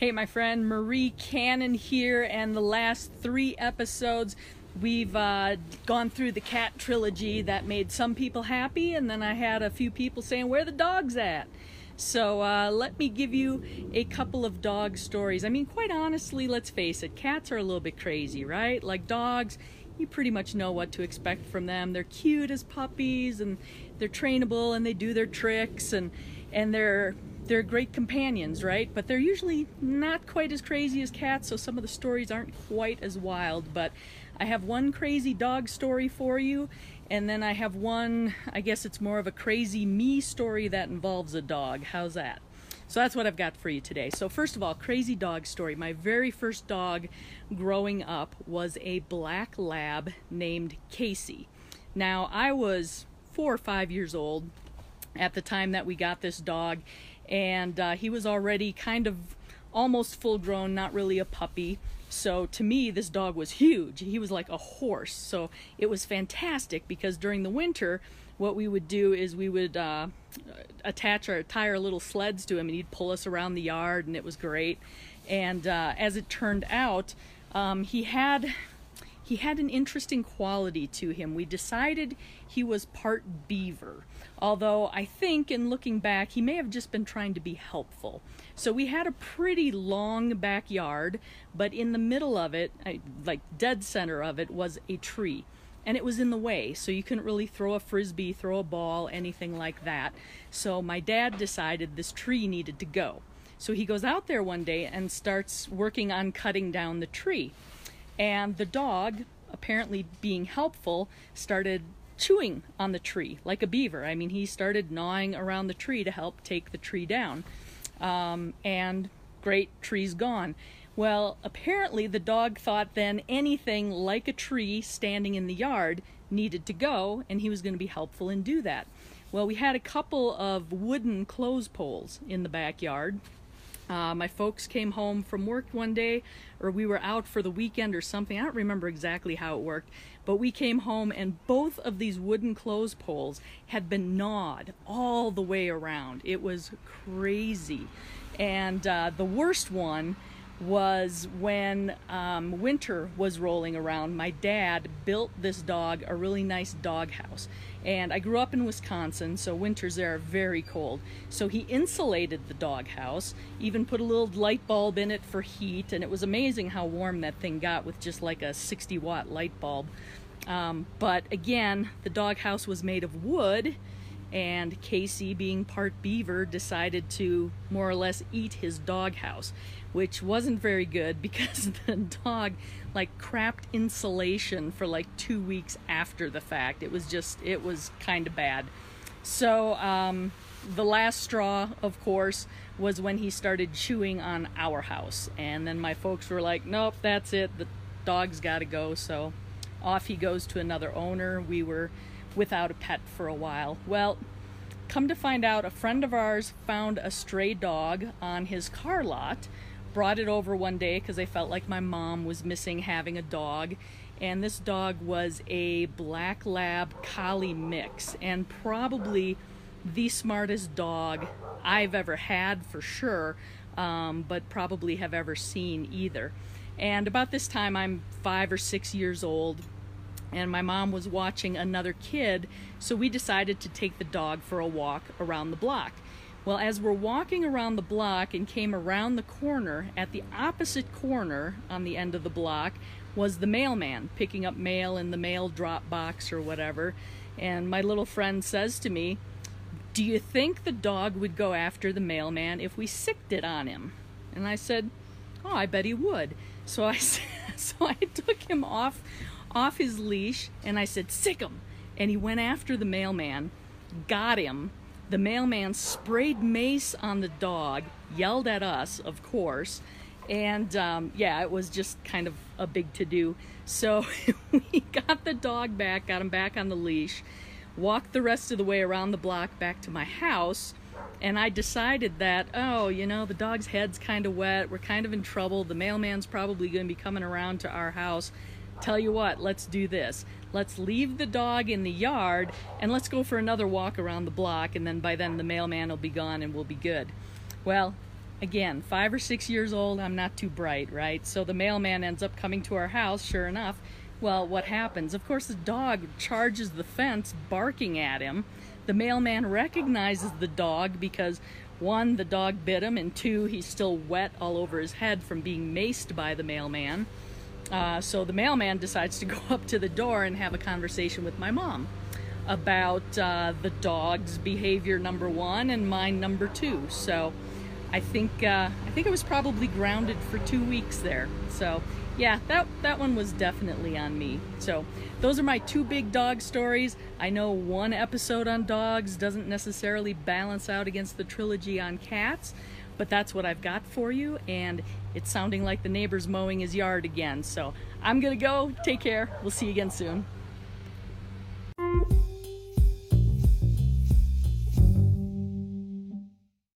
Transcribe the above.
Hey, my friend Marie Cannon here, and the last three episodes we've uh, gone through the cat trilogy that made some people happy, and then I had a few people saying, Where the dog's at? So uh, let me give you a couple of dog stories. I mean, quite honestly, let's face it, cats are a little bit crazy, right? Like dogs, you pretty much know what to expect from them. They're cute as puppies, and they're trainable, and they do their tricks, and and they're they're great companions, right? But they're usually not quite as crazy as cats, so some of the stories aren't quite as wild. But I have one crazy dog story for you, and then I have one, I guess it's more of a crazy me story that involves a dog. How's that? So that's what I've got for you today. So, first of all, crazy dog story. My very first dog growing up was a black lab named Casey. Now, I was four or five years old at the time that we got this dog, and uh, he was already kind of almost full grown, not really a puppy. So to me, this dog was huge. He was like a horse. So it was fantastic because during the winter, what we would do is we would uh, attach our little sleds to him, and he'd pull us around the yard, and it was great. And uh, as it turned out, um, he had he had an interesting quality to him. We decided he was part beaver, although I think in looking back, he may have just been trying to be helpful. So we had a pretty long backyard, but in the middle of it, like dead center of it, was a tree. And it was in the way, so you couldn't really throw a frisbee, throw a ball, anything like that. So my dad decided this tree needed to go. So he goes out there one day and starts working on cutting down the tree. And the dog, apparently being helpful, started chewing on the tree like a beaver. I mean, he started gnawing around the tree to help take the tree down. Um, and great, tree's gone. Well, apparently the dog thought then anything like a tree standing in the yard needed to go, and he was going to be helpful and do that. Well, we had a couple of wooden clothes poles in the backyard uh, my folks came home from work one day, or we were out for the weekend or something. I don't remember exactly how it worked, but we came home and both of these wooden clothes poles had been gnawed all the way around. It was crazy. And uh, the worst one was when um, winter was rolling around. My dad built this dog a really nice dog house. And I grew up in Wisconsin, so winters there are very cold. So he insulated the dog house, even put a little light bulb in it for heat, and it was amazing how warm that thing got with just like a 60 watt light bulb. Um, but again, the dog house was made of wood and Casey, being part beaver, decided to more or less eat his doghouse, which wasn't very good because the dog like crapped insulation for like two weeks after the fact. It was just, it was kind of bad. So, um, the last straw, of course, was when he started chewing on our house. And then my folks were like, nope, that's it. The dog's got to go. So off he goes to another owner. We were without a pet for a while. Well, come to find out, a friend of ours found a stray dog on his car lot, brought it over one day because they felt like my mom was missing having a dog. And this dog was a black lab collie mix, and probably the smartest dog I've ever had for sure, um, but probably have ever seen either. And about this time, I'm five or six years old, and my mom was watching another kid, so we decided to take the dog for a walk around the block. Well, as we're walking around the block and came around the corner, at the opposite corner on the end of the block was the mailman picking up mail in the mail drop box or whatever. And my little friend says to me, Do you think the dog would go after the mailman if we sicked it on him? And I said, Oh, I bet he would. So I, so I took him off off his leash and I said, Sick him. And he went after the mailman, got him. The mailman sprayed mace on the dog, yelled at us, of course. And um, yeah, it was just kind of a big to do. So we got the dog back, got him back on the leash, walked the rest of the way around the block back to my house. And I decided that, oh, you know, the dog's head's kind of wet. We're kind of in trouble. The mailman's probably going to be coming around to our house tell you what, let's do this. Let's leave the dog in the yard and let's go for another walk around the block, and then by then the mailman will be gone and we'll be good. Well, again, five or six years old, I'm not too bright, right? So the mailman ends up coming to our house, sure enough. Well, what happens? Of course, the dog charges the fence, barking at him. The mailman recognizes the dog because one, the dog bit him, and two, he's still wet all over his head from being maced by the mailman. Uh, so the mailman decides to go up to the door and have a conversation with my mom about uh, the dog's behavior number one and mine number two. So I think uh, I think I was probably grounded for two weeks there. So yeah, that that one was definitely on me. So those are my two big dog stories. I know one episode on dogs doesn't necessarily balance out against the trilogy on cats, but that's what I've got for you. And it's sounding like the neighbor's mowing his yard again. So I'm gonna go. Take care. We'll see you again soon.